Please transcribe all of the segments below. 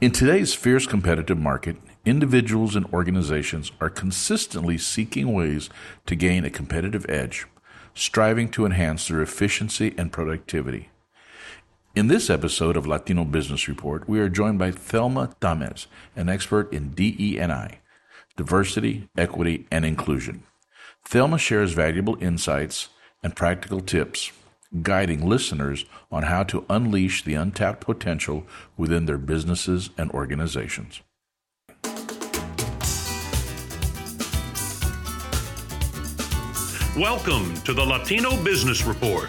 In today's fierce competitive market, individuals and organizations are consistently seeking ways to gain a competitive edge, striving to enhance their efficiency and productivity. In this episode of Latino Business Report, we are joined by Thelma Tamez, an expert in DE&I, diversity, equity, and inclusion. Thelma shares valuable insights and practical tips guiding listeners on how to unleash the untapped potential within their businesses and organizations. Welcome to the Latino Business Report.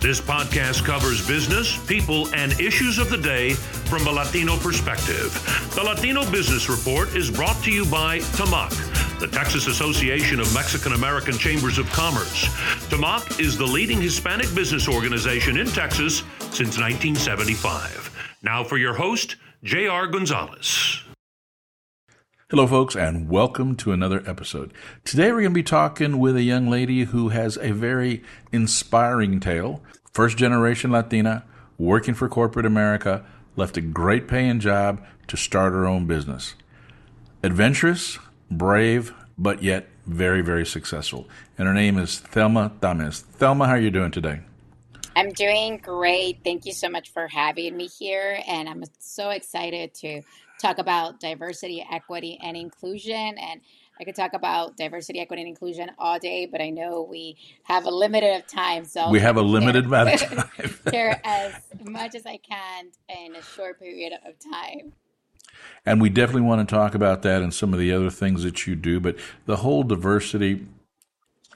This podcast covers business, people, and issues of the day from a Latino perspective. The Latino Business Report is brought to you by TAMAC, the Texas Association of Mexican American Chambers of Commerce. TAMAC is the leading Hispanic business organization in Texas since 1975. Now for your host, J.R. Gonzalez. Hello, folks, and welcome to another episode. Today, we're going to be talking with a young lady who has a very inspiring tale. First generation Latina, working for corporate America, left a great paying job to start her own business. Adventurous, brave, but yet very, very successful. And her name is Thelma Tamez. Thelma, how are you doing today? I'm doing great. Thank you so much for having me here. And I'm so excited to talk about diversity, equity, and inclusion. And I could talk about diversity, equity, and inclusion all day, but I know we have a limited of time. So we have a limited amount of time. share as much as I can in a short period of time. And we definitely want to talk about that and some of the other things that you do. But the whole diversity,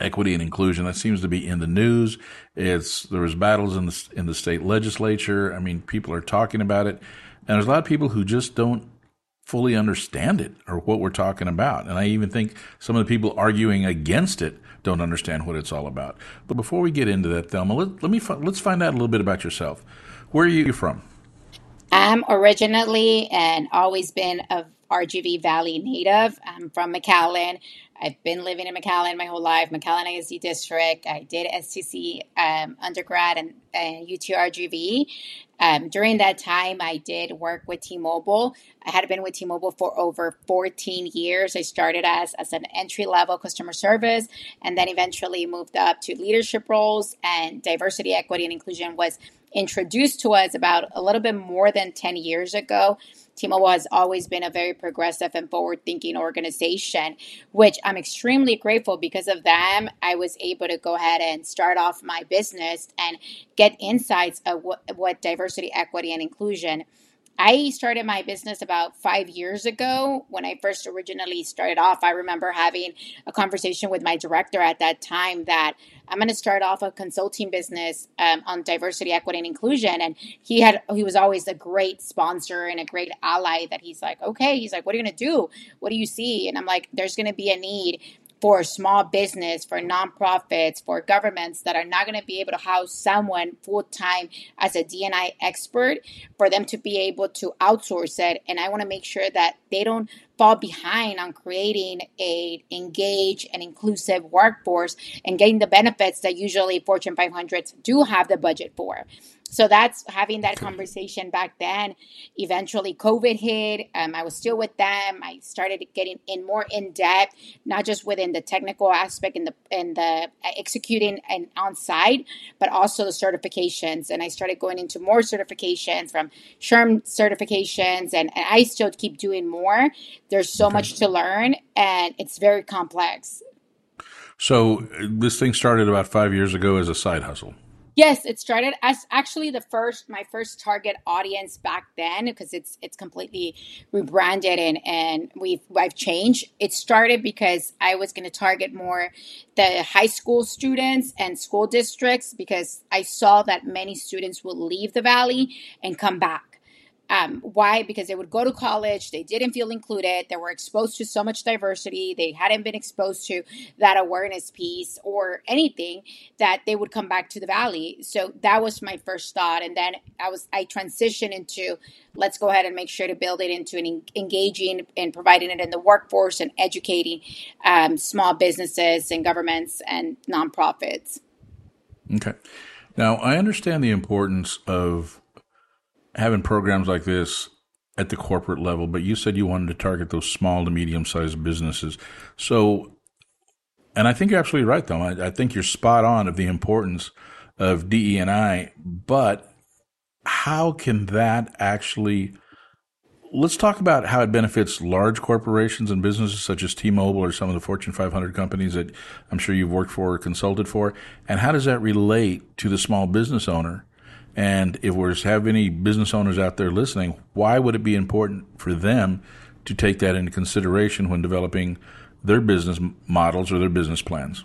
equity, and inclusion that seems to be in the news. It's there was battles in the in the state legislature. I mean, people are talking about it, and there's a lot of people who just don't fully understand it or what we're talking about. And I even think some of the people arguing against it don't understand what it's all about. But before we get into that, Thelma, let, let me let's find out a little bit about yourself. Where are you from? I'm originally and always been a RGV Valley native. I'm from McAllen. I've been living in McAllen my whole life, McAllen ISD district. I did STC um, undergrad and, and UTRGV. Um, during that time, I did work with T-Mobile. I had been with T-Mobile for over 14 years. I started as, as an entry-level customer service and then eventually moved up to leadership roles and diversity, equity, and inclusion was introduced to us about a little bit more than 10 years ago. T-Mobile has always been a very progressive and forward-thinking organization, which I'm extremely grateful because of them. I was able to go ahead and start off my business and get insights of what, what diversity, equity, and inclusion I started my business about five years ago. When I first originally started off, I remember having a conversation with my director at that time that I'm going to start off a consulting business um, on diversity, equity, and inclusion. And he had he was always a great sponsor and a great ally. That he's like, okay, he's like, what are you going to do? What do you see? And I'm like, there's going to be a need for small business, for nonprofits, for governments that are not going to be able to house someone full time as a DNI expert, for them to be able to outsource it. And I want to make sure that they don't fall behind on creating a engaged and inclusive workforce and getting the benefits that usually Fortune 500s do have the budget for. So that's having that conversation back then. Eventually, COVID hit. Um, I was still with them. I started getting in more in depth, not just within the technical aspect and the and the uh, executing and on site, but also the certifications. And I started going into more certifications from SHRM certifications, and, and I still keep doing more. There's so much to learn, and it's very complex. So this thing started about five years ago as a side hustle. Yes, it started as actually the first my first target audience back then because it's it's completely rebranded and and we've I've changed. It started because I was going to target more the high school students and school districts because I saw that many students will leave the valley and come back um, why? Because they would go to college, they didn't feel included, they were exposed to so much diversity, they hadn't been exposed to that awareness piece or anything that they would come back to the valley. So that was my first thought, and then I was I transitioned into let's go ahead and make sure to build it into an engaging and providing it in the workforce and educating um, small businesses and governments and nonprofits. Okay. Now I understand the importance of having programs like this at the corporate level, but you said you wanted to target those small to medium sized businesses. So, and I think you're absolutely right, though. I, I think you're spot on of the importance of DE and I, but how can that actually let's talk about how it benefits large corporations and businesses such as T-Mobile or some of the Fortune 500 companies that I'm sure you've worked for or consulted for, and how does that relate to the small business owner? And if we have any business owners out there listening, why would it be important for them to take that into consideration when developing their business models or their business plans?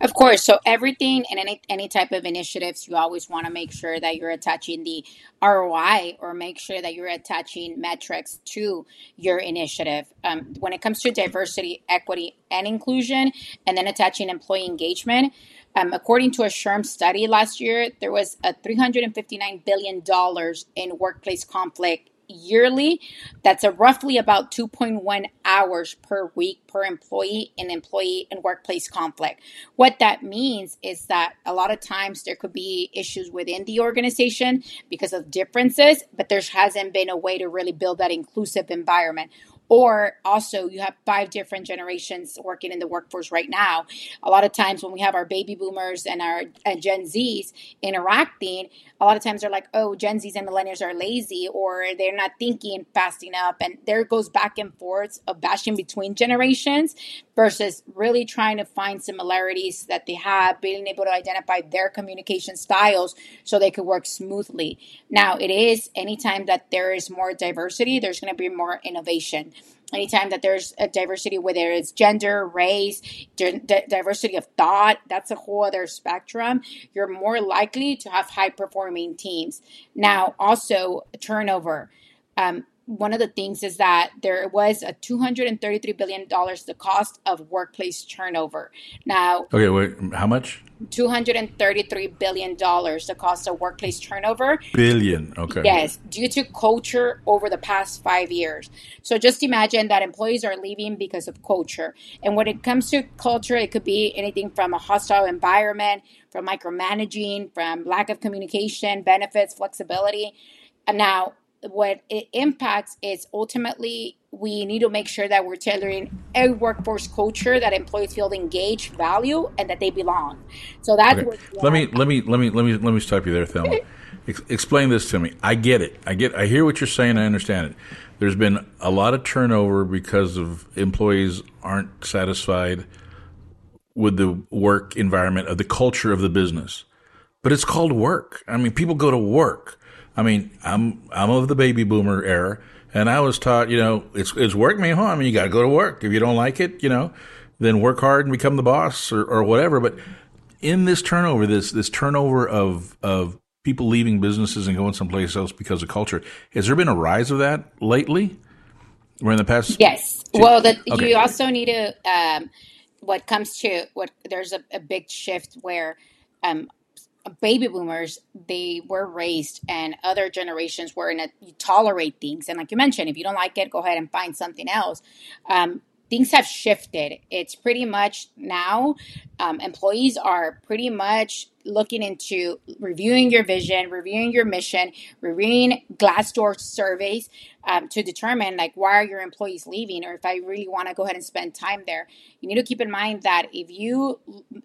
Of course. So everything and any any type of initiatives, you always want to make sure that you're attaching the ROI or make sure that you're attaching metrics to your initiative. Um, when it comes to diversity, equity, and inclusion, and then attaching employee engagement. Um, according to a SHRM study last year, there was a $359 billion in workplace conflict yearly. That's a roughly about 2.1 hours per week per employee in employee and workplace conflict. What that means is that a lot of times there could be issues within the organization because of differences, but there hasn't been a way to really build that inclusive environment or also, you have five different generations working in the workforce right now. A lot of times, when we have our baby boomers and our and Gen Zs interacting, a lot of times they're like, oh, Gen Zs and millennials are lazy or they're not thinking fast enough. And there goes back and forth of bashing between generations versus really trying to find similarities that they have, being able to identify their communication styles so they could work smoothly. Now, it is anytime that there is more diversity, there's going to be more innovation anytime that there's a diversity, whether it's gender, race, di- diversity of thought, that's a whole other spectrum. You're more likely to have high performing teams. Now, also turnover. Um, one of the things is that there was a $233 billion the cost of workplace turnover. Now, okay, wait, how much? $233 billion the cost of workplace turnover. Billion, okay. Yes, due to culture over the past five years. So just imagine that employees are leaving because of culture. And when it comes to culture, it could be anything from a hostile environment, from micromanaging, from lack of communication, benefits, flexibility. And now, what it impacts is ultimately we need to make sure that we're tailoring a workforce culture that employees feel engaged, value, and that they belong. So that's okay. let me let me let me let me let me stop you there, Thelma. Ex- explain this to me. I get it. I get. I hear what you're saying. I understand it. There's been a lot of turnover because of employees aren't satisfied with the work environment of the culture of the business. But it's called work. I mean, people go to work I mean, I'm I'm of the baby boomer era, and I was taught, you know, it's it's work me home. I mean, you got to go to work. If you don't like it, you know, then work hard and become the boss or, or whatever. But in this turnover, this this turnover of of people leaving businesses and going someplace else because of culture, has there been a rise of that lately? Or in the past? Yes. Well, the, okay. you also need to. Um, what comes to what there's a, a big shift where um, baby boomers they were raised and other generations were in a you tolerate things. And like you mentioned if you don't like it go ahead and find something else. Um, things have shifted it's pretty much now um, employees are pretty much looking into reviewing your vision, reviewing your mission, reviewing Glassdoor surveys um, to determine like why are your employees leaving, or if I really want to go ahead and spend time there. You need to keep in mind that if you,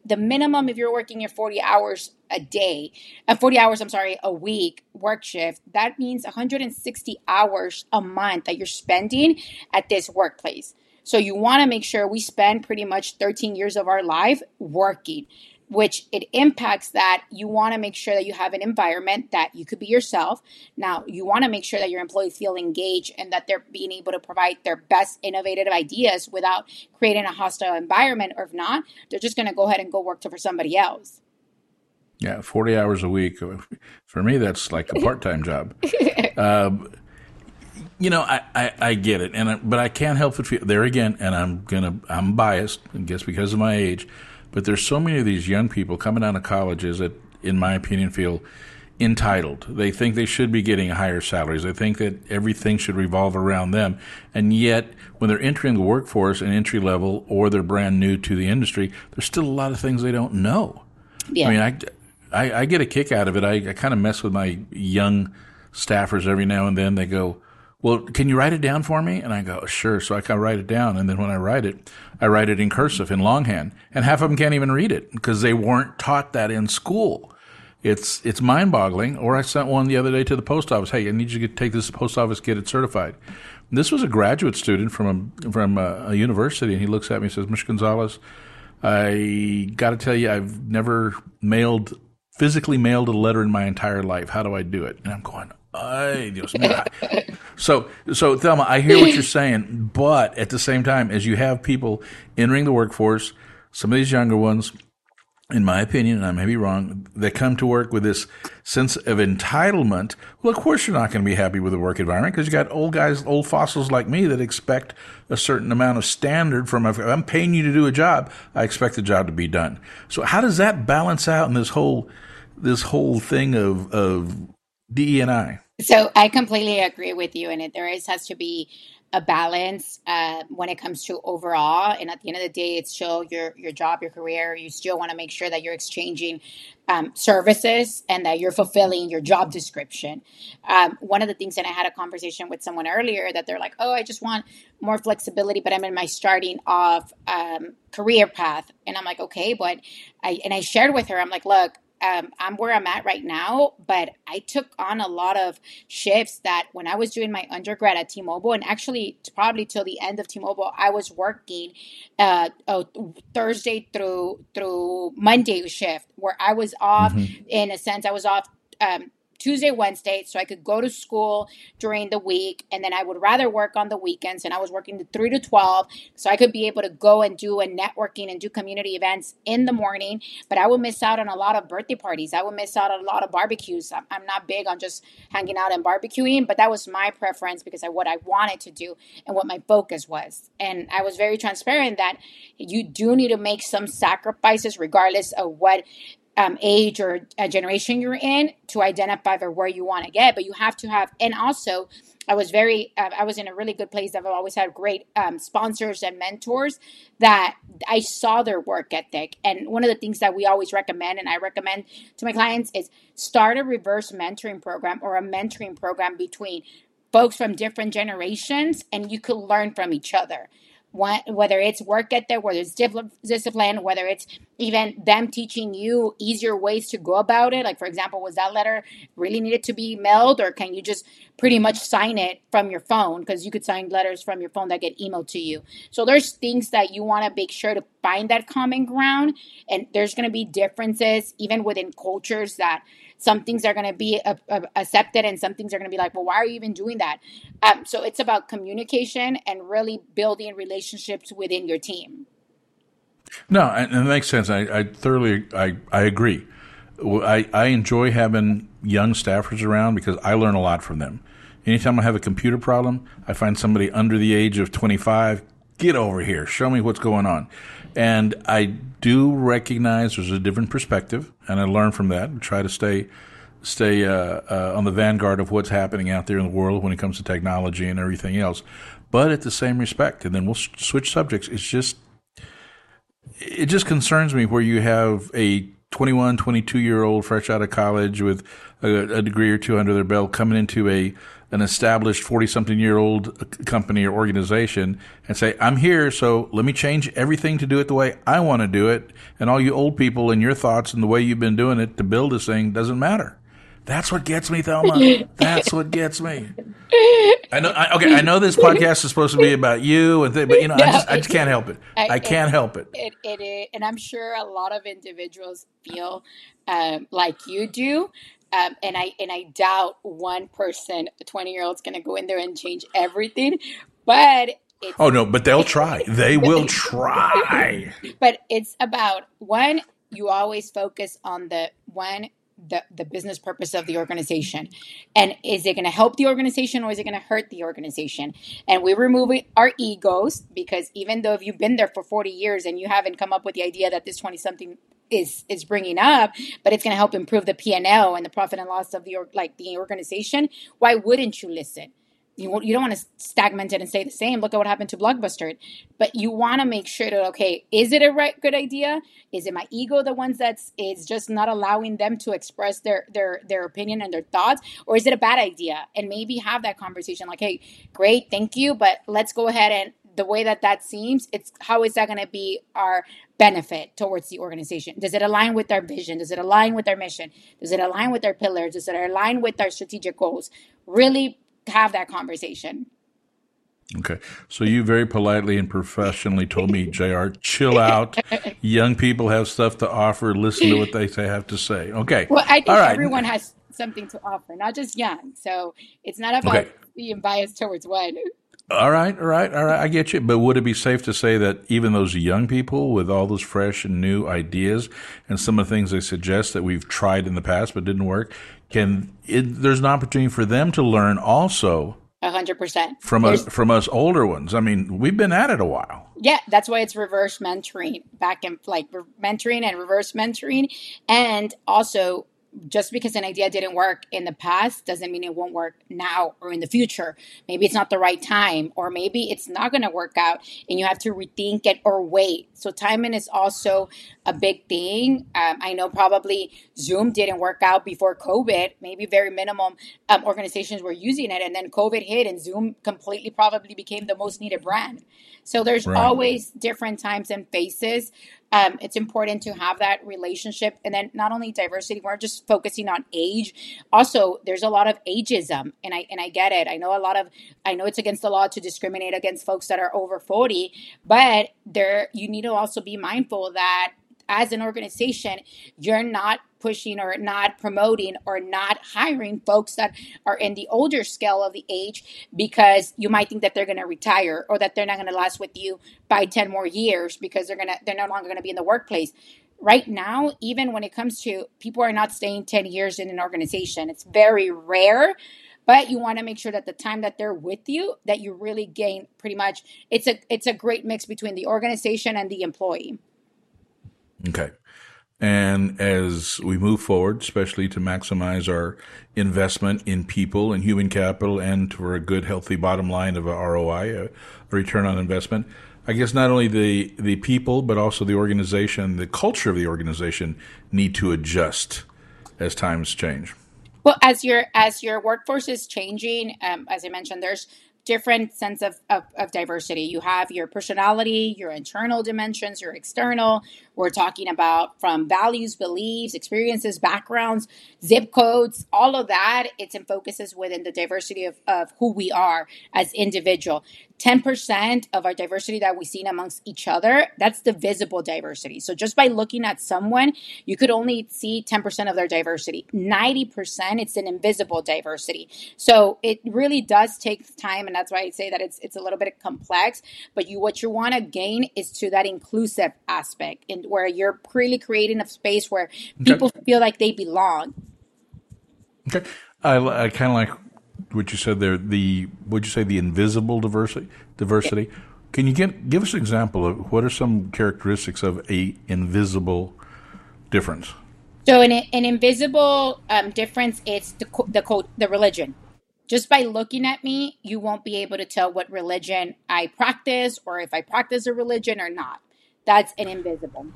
the minimum if you're working your 40 hours a day, uh, 40 hours, I'm sorry, a week work shift, that means 160 hours a month that you're spending at this workplace. So you want to make sure we spend pretty much 13 years of our life working which it impacts that you want to make sure that you have an environment that you could be yourself. Now, you want to make sure that your employees feel engaged and that they're being able to provide their best innovative ideas without creating a hostile environment. Or if not, they're just going to go ahead and go work for somebody else. Yeah, 40 hours a week. For me, that's like a part time job. Um, you know, I, I, I, get it, and I, but I can't help but feel there again, and I'm gonna I'm biased, I guess because of my age. But there's so many of these young people coming out of colleges that, in my opinion, feel entitled. They think they should be getting higher salaries. They think that everything should revolve around them. And yet, when they're entering the workforce and entry level or they're brand new to the industry, there's still a lot of things they don't know. Yeah. I mean, I, I, I get a kick out of it. I, I kind of mess with my young staffers every now and then. They go, well, can you write it down for me? And I go, sure. So I can write it down. And then when I write it, I write it in cursive in longhand. And half of them can't even read it because they weren't taught that in school. It's, it's mind boggling. Or I sent one the other day to the post office. Hey, I need you to take this to the post office, get it certified. This was a graduate student from a, from a, a university. And he looks at me and says, Mr. Gonzalez, I got to tell you, I've never mailed, physically mailed a letter in my entire life. How do I do it? And I'm going, Ay, Dios mío. so, so Thelma, I hear what you're saying, but at the same time, as you have people entering the workforce, some of these younger ones, in my opinion, and I may be wrong, that come to work with this sense of entitlement. Well, of course, you're not going to be happy with the work environment because you got old guys, old fossils like me that expect a certain amount of standard from. If I'm paying you to do a job, I expect the job to be done. So, how does that balance out in this whole this whole thing of of DE and I? So I completely agree with you, and it, there is has to be a balance uh, when it comes to overall. And at the end of the day, it's still your your job, your career. You still want to make sure that you're exchanging um, services and that you're fulfilling your job description. Um, one of the things that I had a conversation with someone earlier that they're like, "Oh, I just want more flexibility, but I'm in my starting off um, career path," and I'm like, "Okay, but," I and I shared with her, I'm like, "Look." Um, I'm where I'm at right now, but I took on a lot of shifts that when I was doing my undergrad at T-Mobile, and actually probably till the end of T-Mobile, I was working uh, Thursday through through Monday shift, where I was off. Mm-hmm. In a sense, I was off um, Tuesday, Wednesday, so I could go to school during the week, and then I would rather work on the weekends. And I was working the three to twelve, so I could be able to go and do a networking and do community events in the morning. But I would miss out on a lot of birthday parties. I would miss out on a lot of barbecues. I'm, I'm not big on just hanging out and barbecuing, but that was my preference because of what I wanted to do and what my focus was. And I was very transparent that you do need to make some sacrifices, regardless of what um, age or generation you're in to identify where you want to get but you have to have and also i was very uh, i was in a really good place i've always had great um, sponsors and mentors that i saw their work ethic and one of the things that we always recommend and i recommend to my clients is start a reverse mentoring program or a mentoring program between folks from different generations and you could learn from each other whether it's work ethic, whether it's discipline, whether it's even them teaching you easier ways to go about it. Like, for example, was that letter really needed to be mailed, or can you just pretty much sign it from your phone? Because you could sign letters from your phone that get emailed to you. So, there's things that you want to make sure to find that common ground. And there's going to be differences, even within cultures, that some things are going to be accepted and some things are going to be like well why are you even doing that? Um, so it's about communication and really building relationships within your team. No and it makes sense. I, I thoroughly I, I agree. I, I enjoy having young staffers around because i learn a lot from them. Anytime i have a computer problem i find somebody under the age of 25 get over here. Show me what's going on and I do recognize there's a different perspective, and I learn from that and try to stay stay uh, uh, on the vanguard of what's happening out there in the world when it comes to technology and everything else. But at the same respect, and then we'll switch subjects. It's just it just concerns me where you have a 21, 22 year old fresh out of college with a, a degree or two under their belt coming into a an established 40 something year old company or organization and say, I'm here, so let me change everything to do it the way I want to do it. And all you old people and your thoughts and the way you've been doing it to build this thing doesn't matter. That's what gets me, Thelma. That's what gets me. I know. I, okay, I know this podcast is supposed to be about you and th- but you know, no, I just, I just can't help it. I, I can't help it. It, it. it, and I'm sure a lot of individuals feel um, like you do. Um, and I and I doubt one person, a 20 year old, is going to go in there and change everything. But oh no, but they'll try. They will try. but it's about one. You always focus on the one the, the business purpose of the organization and is it going to help the organization or is it going to hurt the organization and we remove our egos because even though if you've been there for 40 years and you haven't come up with the idea that this 20 something is is bringing up, but it's going to help improve the P and L and the profit and loss of the like the organization. Why wouldn't you listen? you, you don't want to stagnate it and stay the same. Look at what happened to Blockbuster. But you want to make sure that, okay, is it a right good idea? Is it my ego the ones that's is just not allowing them to express their their their opinion and their thoughts? Or is it a bad idea? And maybe have that conversation like, hey, great, thank you, but let's go ahead and the way that that seems, it's how is that going to be our benefit towards the organization? Does it align with our vision? Does it align with our mission? Does it align with our pillars? Does it align with our strategic goals? Really have that conversation. Okay. So you very politely and professionally told me, JR, chill out. Young people have stuff to offer. Listen to what they have to say. Okay. Well, I think everyone has something to offer, not just young. So it's not about okay. being biased towards one. All right, all right, all right. I get you. But would it be safe to say that even those young people with all those fresh and new ideas and some of the things they suggest that we've tried in the past but didn't work, can it, there's an opportunity for them to learn also hundred percent from us from us older ones. I mean, we've been at it a while. Yeah, that's why it's reverse mentoring, back and like mentoring and reverse mentoring, and also just because an idea didn't work in the past doesn't mean it won't work now or in the future. Maybe it's not the right time, or maybe it's not going to work out and you have to rethink it or wait. So, timing is also a big thing. Um, I know probably Zoom didn't work out before COVID. Maybe very minimum um, organizations were using it, and then COVID hit, and Zoom completely probably became the most needed brand. So, there's right. always different times and phases um, it's important to have that relationship. And then not only diversity, we're just focusing on age. Also, there's a lot of ageism, and I and I get it. I know a lot of I know it's against the law to discriminate against folks that are over 40, but there you need to also be mindful that as an organization, you're not pushing or not promoting or not hiring folks that are in the older scale of the age because you might think that they're going to retire or that they're not going to last with you by 10 more years because they're going to they're no longer going to be in the workplace. Right now even when it comes to people are not staying 10 years in an organization it's very rare but you want to make sure that the time that they're with you that you really gain pretty much it's a it's a great mix between the organization and the employee Okay. And as we move forward, especially to maximize our investment in people and human capital and for a good, healthy bottom line of a ROI, a return on investment, I guess not only the, the people, but also the organization, the culture of the organization need to adjust as times change. Well, as your as your workforce is changing, um, as I mentioned, there's different sense of, of, of, diversity. You have your personality, your internal dimensions, your external. We're talking about from values, beliefs, experiences, backgrounds, zip codes, all of that. It's in focuses within the diversity of, of who we are as individual. 10% of our diversity that we see amongst each other, that's the visible diversity. So just by looking at someone, you could only see 10% of their diversity. 90% it's an invisible diversity. So it really does take time and that's why I say that it's it's a little bit complex, but you what you want to gain is to that inclusive aspect and where you're really creating a space where people okay. feel like they belong. Okay. I, I kind of like what you said there. The would you say the invisible diversity? Diversity. Yeah. Can you get give us an example of what are some characteristics of a invisible difference? So an, an invisible um, difference it's the the the religion. Just by looking at me, you won't be able to tell what religion I practice or if I practice a religion or not. That's an invisible.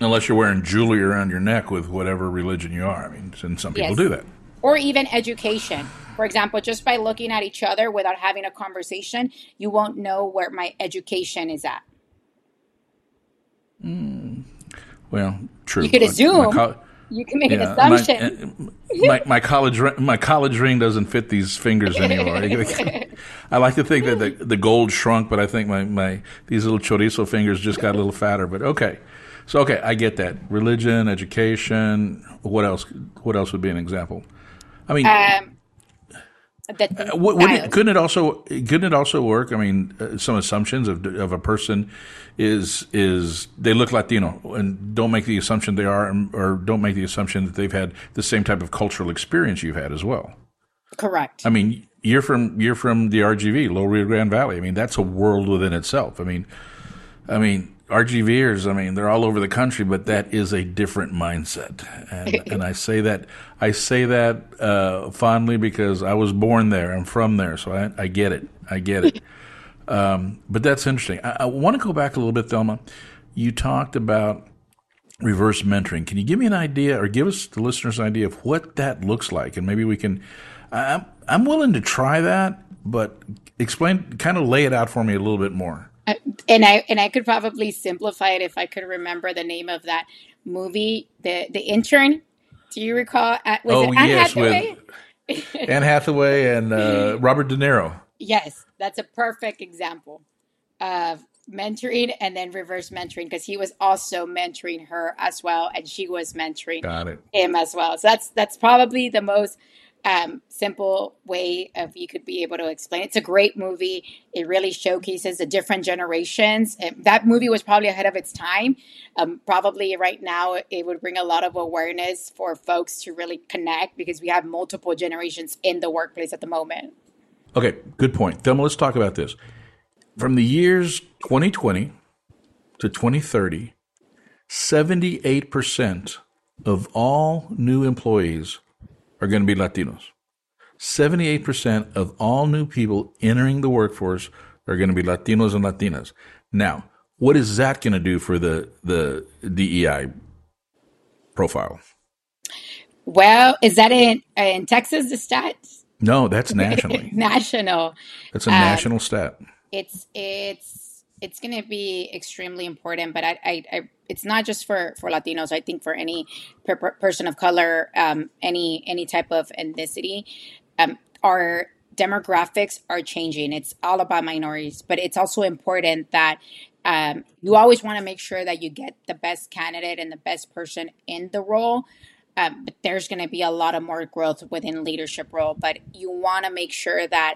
Unless you're wearing jewelry around your neck with whatever religion you are. I mean, and some people yes. do that or even education. For example, just by looking at each other without having a conversation, you won't know where my education is at. Mm. Well, true. You could assume. Co- you can make yeah, an assumption. My, my, my, college my college ring doesn't fit these fingers anymore. I like to think that the, the gold shrunk, but I think my, my these little chorizo fingers just got a little fatter. But okay, so okay, I get that. Religion, education. What else? What else would be an example? I mean, um, uh, would it, couldn't it also couldn't it also work? I mean, uh, some assumptions of of a person is is they look Latino and don't make the assumption they are, or don't make the assumption that they've had the same type of cultural experience you've had as well. Correct. I mean, you're from you're from the RGV, Low Rio Grande Valley. I mean, that's a world within itself. I mean, I mean, RGVers, I mean, they're all over the country, but that is a different mindset, and, and I say that I say that uh, fondly because I was born there. I'm from there, so I, I get it. I get it. Um, but that's interesting. I, I want to go back a little bit, Thelma. You talked about reverse mentoring. Can you give me an idea, or give us the listeners an idea of what that looks like, and maybe we can. I'm I'm willing to try that, but explain, kind of lay it out for me a little bit more and I and I could probably simplify it if I could remember the name of that movie, the the intern. Do you recall? Uh, was oh it Anne yes, Hathaway? with Anne Hathaway and uh, Robert De Niro. Yes, that's a perfect example of mentoring and then reverse mentoring because he was also mentoring her as well, and she was mentoring him as well. So that's that's probably the most um, simple way of you could be able to explain. It's a great movie. It really showcases the different generations. that movie was probably ahead of its time. Um, probably right now, it would bring a lot of awareness for folks to really connect because we have multiple generations in the workplace at the moment. Okay, good point. Thelma, let's talk about this. From the years 2020 to 2030, 78% of all new employees are going to be Latinos. 78% of all new people entering the workforce are going to be Latinos and Latinas. Now, what is that going to do for the, the DEI profile? Well, is that in, in Texas, the stats? No, that's nationally. national. It's a um, national stat. It's, it's, it's going to be extremely important. But I, I, I, it's not just for for Latinos. I think for any per, per person of color, um, any any type of ethnicity, um, our demographics are changing. It's all about minorities, but it's also important that um, you always want to make sure that you get the best candidate and the best person in the role. Um, but there's going to be a lot of more growth within leadership role. But you want to make sure that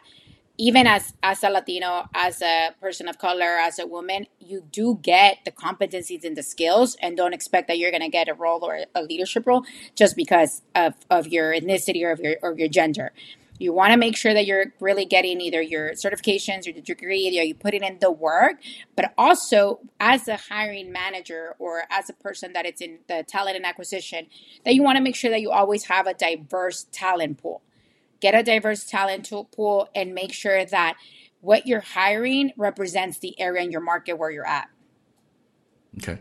even as as a Latino, as a person of color, as a woman, you do get the competencies and the skills, and don't expect that you're going to get a role or a leadership role just because of of your ethnicity or of your or your gender. You want to make sure that you're really getting either your certifications or the degree, or you put it in the work, but also as a hiring manager or as a person that it's in the talent and acquisition, that you want to make sure that you always have a diverse talent pool get a diverse talent pool and make sure that what you're hiring represents the area in your market where you're at. Okay.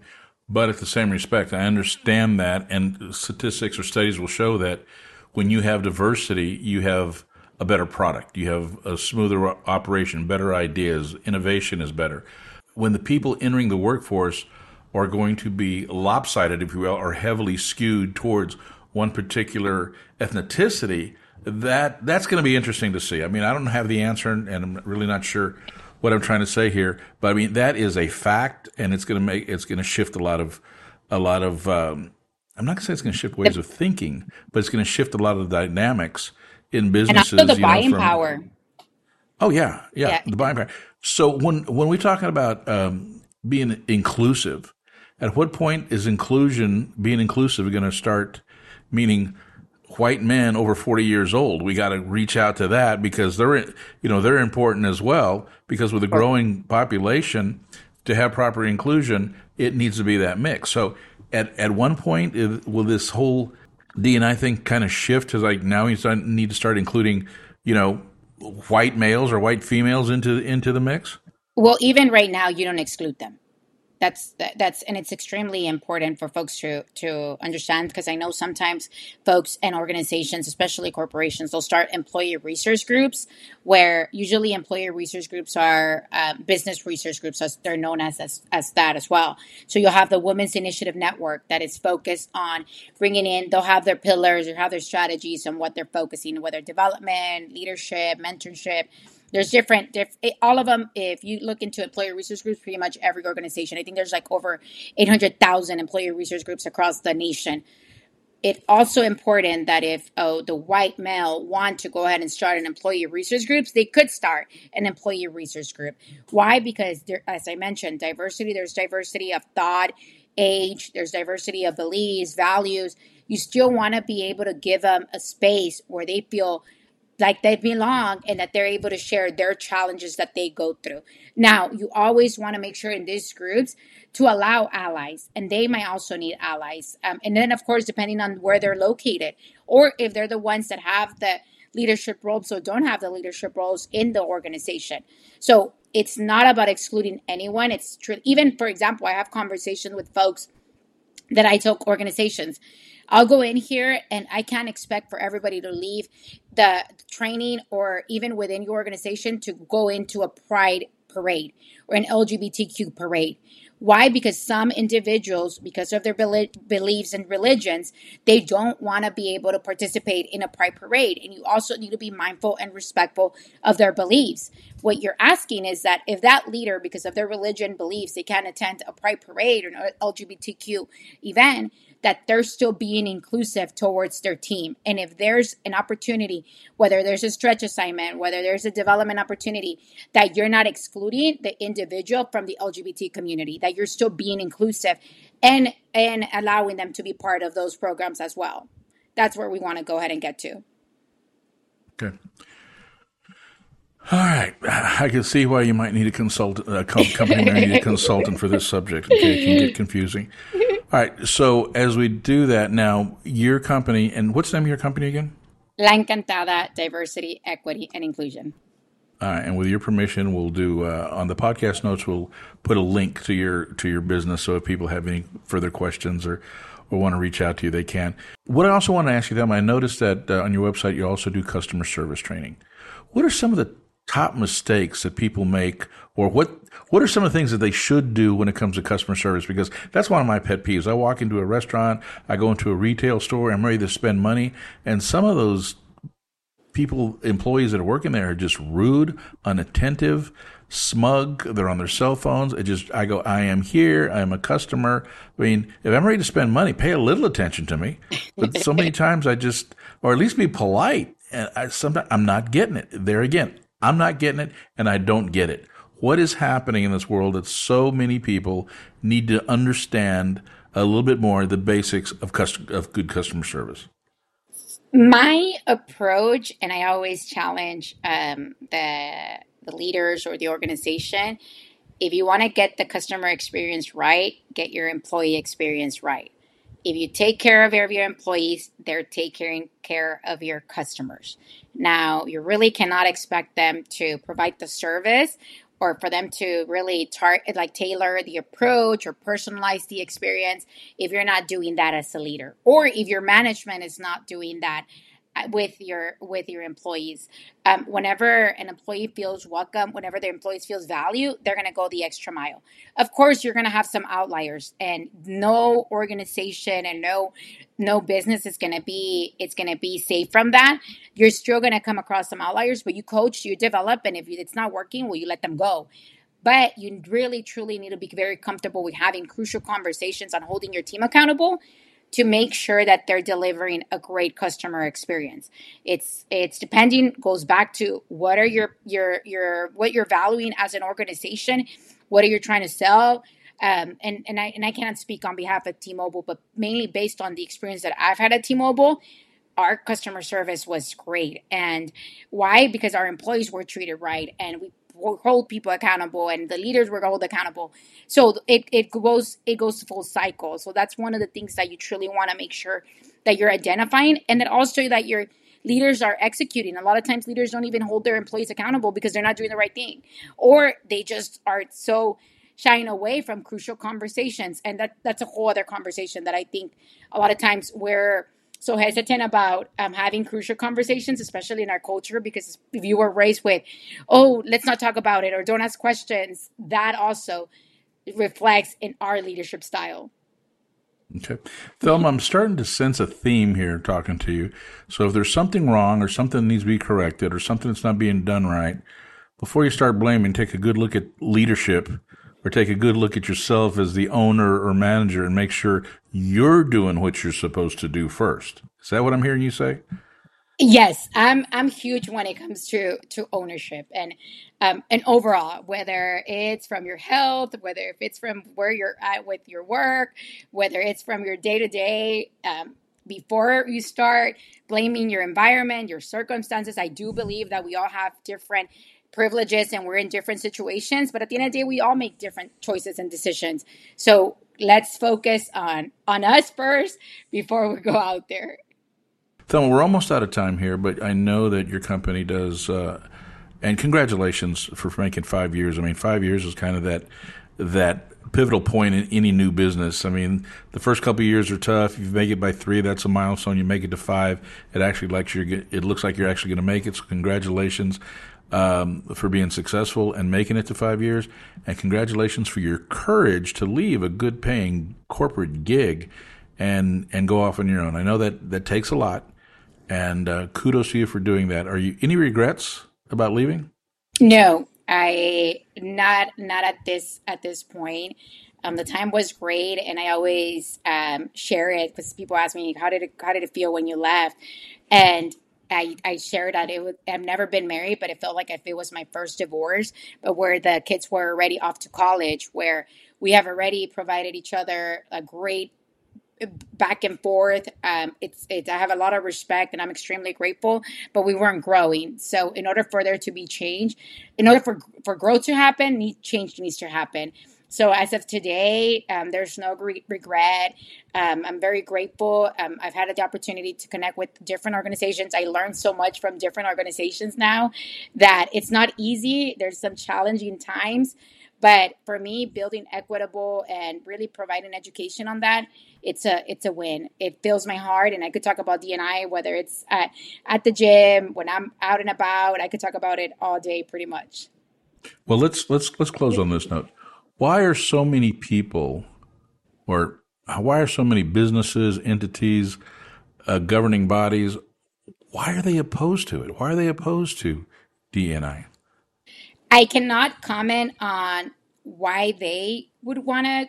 But at the same respect, I understand that, and statistics or studies will show that when you have diversity, you have a better product, you have a smoother operation, better ideas, innovation is better. When the people entering the workforce are going to be lopsided, if you will, or heavily skewed towards one particular ethnicity, that that's going to be interesting to see. I mean, I don't have the answer, and I'm really not sure what I'm trying to say here. But I mean, that is a fact, and it's going to make it's going to shift a lot of a lot of. Um, I'm not going to say it's going to shift ways of thinking, but it's going to shift a lot of the dynamics in businesses. And also the buying know, from, power. Oh yeah, yeah, yeah, the buying power. So when when we're talking about um, being inclusive, at what point is inclusion being inclusive going to start? Meaning, white men over 40 years old. We got to reach out to that because they're, you know, they're important as well because with a growing population to have proper inclusion, it needs to be that mix. So at, at one point, will this whole D&I thing kind of shift to like now we need to start including, you know, white males or white females into, into the mix? Well, even right now, you don't exclude them that's that's and it's extremely important for folks to to understand because I know sometimes folks and organizations, especially corporations, they'll start employee research groups where usually employee research groups are uh, business research groups, as they're known as, as as that as well. So you'll have the Women's Initiative Network that is focused on bringing in. They'll have their pillars or have their strategies on what they're focusing, whether development, leadership, mentorship there's different, diff, eh, all of them. If you look into employer research groups, pretty much every organization, I think there's like over 800,000 employer research groups across the nation. It's also important that if oh, the white male want to go ahead and start an employee research groups, they could start an employee research group. Why? Because there, as I mentioned, diversity. There's diversity of thought, age. There's diversity of beliefs, values. You still want to be able to give them a space where they feel like they belong and that they're able to share their challenges that they go through. Now, you always want to make sure in these groups to allow allies, and they might also need allies. Um, and then, of course, depending on where they're located, or if they're the ones that have the leadership roles or don't have the leadership roles in the organization. So it's not about excluding anyone. It's true. Even, for example, I have conversations with folks that I took organizations I'll go in here and I can't expect for everybody to leave the training or even within your organization to go into a pride parade or an LGBTQ parade. Why? Because some individuals, because of their beliefs and religions, they don't want to be able to participate in a pride parade. And you also need to be mindful and respectful of their beliefs. What you're asking is that if that leader, because of their religion beliefs, they can't attend a pride parade or an LGBTQ event, that they're still being inclusive towards their team. And if there's an opportunity, whether there's a stretch assignment, whether there's a development opportunity, that you're not excluding the individual from the LGBT community, that you're still being inclusive and and allowing them to be part of those programs as well. That's where we want to go ahead and get to. Okay. All right, I can see why you might need a consultant, a company may need a consultant for this subject. Okay, it can get confusing. All right. So as we do that now, your company, and what's the name of your company again? La Encantada Diversity, Equity, and Inclusion. All right, and with your permission, we'll do uh, on the podcast notes. We'll put a link to your to your business, so if people have any further questions or or want to reach out to you, they can. What I also want to ask you, them, I noticed that uh, on your website you also do customer service training. What are some of the top mistakes that people make or what what are some of the things that they should do when it comes to customer service? Because that's one of my pet peeves. I walk into a restaurant i go into a retail store i'm ready to spend money and some of those people employees that are working there are just rude unattentive smug they're on their cell phones it just i go i am here i'm a customer. I mean if i'm ready to spend money pay a little attention to me. But so many times i just or at least be polite and I, sometimes i'm not getting it. There again I'm not getting it and I don't get it. What is happening in this world that so many people need to understand a little bit more the basics of custom, of good customer service? My approach, and I always challenge um, the the leaders or the organization. If you want to get the customer experience right, get your employee experience right if you take care of your employees, they're taking care of your customers. Now, you really cannot expect them to provide the service or for them to really like tailor the approach or personalize the experience if you're not doing that as a leader or if your management is not doing that with your with your employees. Um, whenever an employee feels welcome, whenever their employees feels value, they're going to go the extra mile. Of course, you're going to have some outliers, and no organization and no no business is going to be it's going to be safe from that. You're still going to come across some outliers, but you coach, you develop, and if it's not working, well, you let them go. But you really truly need to be very comfortable with having crucial conversations on holding your team accountable to make sure that they're delivering a great customer experience. It's it's depending goes back to what are your your your what you're valuing as an organization, what are you trying to sell. Um, and and I and I can't speak on behalf of T-Mobile, but mainly based on the experience that I've had at T-Mobile, our customer service was great. And why? Because our employees were treated right, and we hold people accountable and the leaders were held accountable. So it, it goes it goes full cycle. So that's one of the things that you truly want to make sure that you're identifying and then also that your leaders are executing. A lot of times leaders don't even hold their employees accountable because they're not doing the right thing or they just are so shying away from crucial conversations. And that that's a whole other conversation that i think a lot of times we're so hesitant about um, having crucial conversations, especially in our culture, because if you were raised with, oh, let's not talk about it or don't ask questions, that also reflects in our leadership style. Okay. Thelma, I'm starting to sense a theme here talking to you. So if there's something wrong or something needs to be corrected or something that's not being done right, before you start blaming, take a good look at leadership or take a good look at yourself as the owner or manager and make sure you're doing what you're supposed to do first. Is that what I'm hearing you say? Yes, I'm I'm huge when it comes to to ownership and um, and overall, whether it's from your health, whether if it's from where you're at with your work, whether it's from your day to day before you start blaming your environment, your circumstances, I do believe that we all have different privileges and we're in different situations. But at the end of the day, we all make different choices and decisions. So let's focus on on us first before we go out there. Thelma, we're almost out of time here, but I know that your company does. Uh, and congratulations for making five years. I mean, five years is kind of that that pivotal point in any new business. I mean, the first couple years are tough. You make it by three, that's a milestone. You make it to five, it actually like you're. It looks like you're actually going to make it. So congratulations um, for being successful and making it to five years, and congratulations for your courage to leave a good-paying corporate gig and and go off on your own. I know that that takes a lot, and uh, kudos to you for doing that. Are you any regrets about leaving? No, I not not at this at this point. Um, the time was great, and I always um, share it because people ask me how did it how did it feel when you left, and I, I shared that it was, I've never been married, but it felt like if it was my first divorce, but where the kids were already off to college, where we have already provided each other a great uh, back and forth. Um, it's, it's, I have a lot of respect and I'm extremely grateful, but we weren't growing. So in order for there to be change, in order for, for growth to happen, change needs to happen. So as of today, um, there's no re- regret. Um, I'm very grateful. Um, I've had the opportunity to connect with different organizations. I learned so much from different organizations now that it's not easy. There's some challenging times. But for me, building equitable and really providing education on that, it's a it's a win. It fills my heart, and I could talk about DNI whether it's at, at the gym when I'm out and about. I could talk about it all day, pretty much. Well, let's let's let's close on this note why are so many people, or why are so many businesses, entities, uh, governing bodies, why are they opposed to it? Why are they opposed to DNI? I cannot comment on why they would want to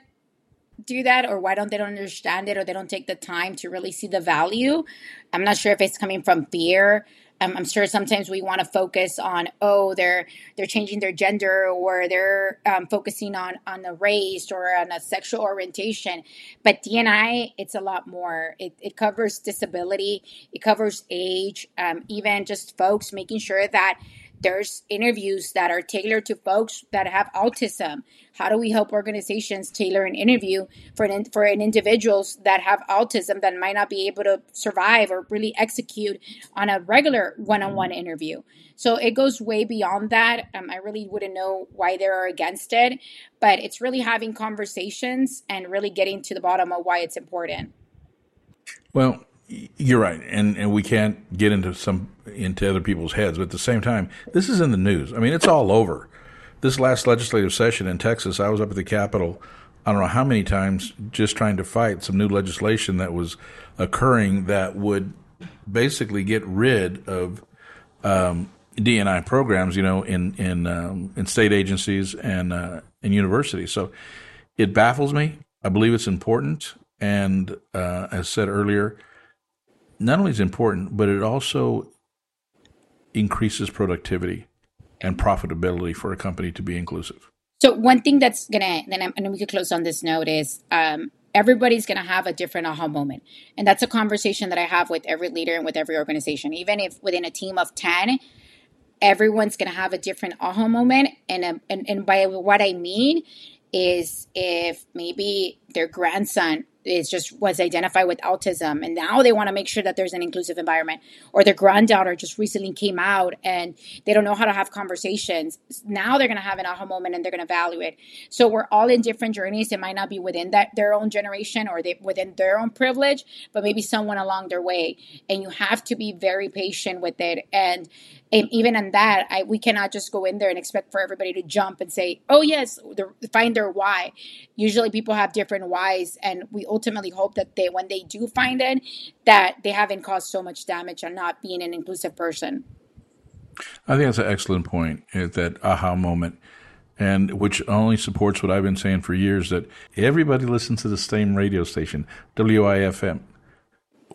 do that or why don't they don't understand it or they don't take the time to really see the value. I'm not sure if it's coming from fear um, I'm sure sometimes we want to focus on oh they're they're changing their gender or they're um, focusing on on the race or on a sexual orientation, but DNI it's a lot more. It, it covers disability, it covers age, um, even just folks making sure that there's interviews that are tailored to folks that have autism. How do we help organizations tailor an interview for an for an individuals that have autism that might not be able to survive or really execute on a regular one-on-one interview? So it goes way beyond that. Um, I really wouldn't know why they are against it, but it's really having conversations and really getting to the bottom of why it's important. Well, you're right, and and we can't get into some into other people's heads, but at the same time, this is in the news. I mean, it's all over. This last legislative session in Texas, I was up at the Capitol. I don't know how many times just trying to fight some new legislation that was occurring that would basically get rid of um, DNI programs, you know, in in um, in state agencies and uh, in universities. So it baffles me. I believe it's important, and uh, as said earlier, not only is important, but it also increases productivity and profitability for a company to be inclusive. So one thing that's gonna then I'm, and we could close on this note is um, everybody's gonna have a different aha moment, and that's a conversation that I have with every leader and with every organization. Even if within a team of ten, everyone's gonna have a different aha moment, and um, and and by what I mean is if maybe their grandson is just was identified with autism. And now they want to make sure that there's an inclusive environment. Or their granddaughter just recently came out and they don't know how to have conversations. Now they're going to have an aha moment and they're going to evaluate. So we're all in different journeys. It might not be within that their own generation or they, within their own privilege but maybe someone along their way. And you have to be very patient with it. And, and even in that I, we cannot just go in there and expect for everybody to jump and say oh yes find their why. Usually people have different whys and we ultimately hope that they when they do find it that they haven't caused so much damage on not being an inclusive person. I think that's an excellent point eh, that aha moment and which only supports what i've been saying for years that everybody listens to the same radio station wifm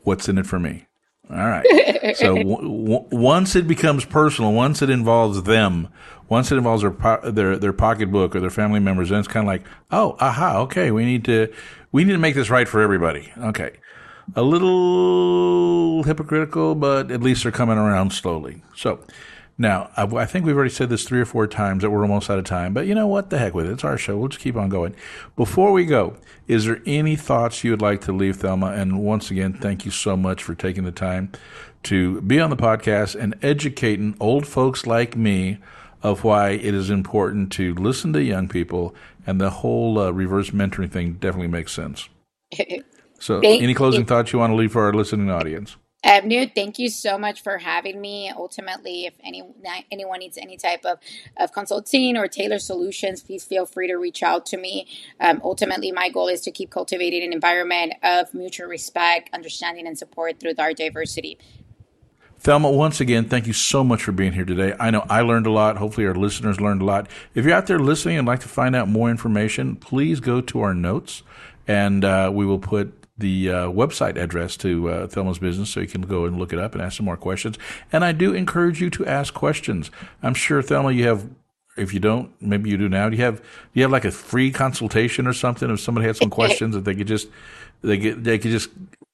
what's in it for me all right. So w- w- once it becomes personal, once it involves them, once it involves their po- their their pocketbook or their family members, then it's kind of like, oh, aha, okay, we need to we need to make this right for everybody. Okay. a little hypocritical, but at least they're coming around slowly. So now, I, I think we've already said this three or four times that we're almost out of time, but you know what? The heck with it. It's our show. We'll just keep on going. Before we go, is there any thoughts you would like to leave, Thelma? And once again, thank you so much for taking the time to be on the podcast and educating old folks like me of why it is important to listen to young people and the whole uh, reverse mentoring thing definitely makes sense. So, Thank any closing you. thoughts you want to leave for our listening audience? Abnu, thank you so much for having me. Ultimately, if any anyone needs any type of, of consulting or tailored solutions, please feel free to reach out to me. Um, ultimately, my goal is to keep cultivating an environment of mutual respect, understanding, and support through our diversity. Thelma, once again, thank you so much for being here today. I know I learned a lot. Hopefully, our listeners learned a lot. If you're out there listening and like to find out more information, please go to our notes and uh, we will put the uh, website address to uh, Thelma's business so you can go and look it up and ask some more questions. And I do encourage you to ask questions. I'm sure Thelma, you have. If you don't, maybe you do now. Do you have do you have like a free consultation or something? If somebody had some questions, that they could just they get they could just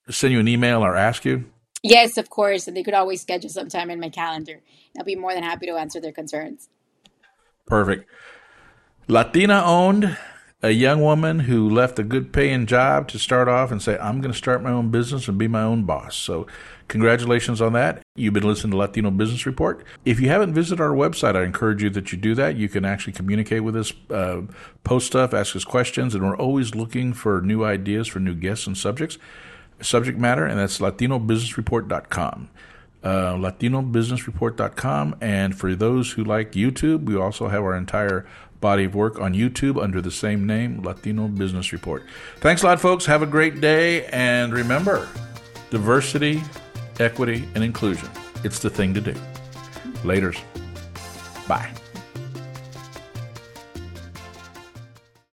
send you an email or ask you. Yes, of course, and they could always schedule some time in my calendar. I'll be more than happy to answer their concerns. Perfect. Latina owned a young woman who left a good paying job to start off and say, I'm going to start my own business and be my own boss. So, congratulations on that. You've been listening to Latino Business Report. If you haven't visited our website, I encourage you that you do that. You can actually communicate with us, uh, post stuff, ask us questions, and we're always looking for new ideas for new guests and subjects, subject matter, and that's latinobusinessreport.com. Uh, latinobusinessreport.com. And for those who like YouTube, we also have our entire body of work on YouTube under the same name, Latino Business Report. Thanks a lot, folks. Have a great day. And remember diversity, equity, and inclusion. It's the thing to do. Laters. Bye.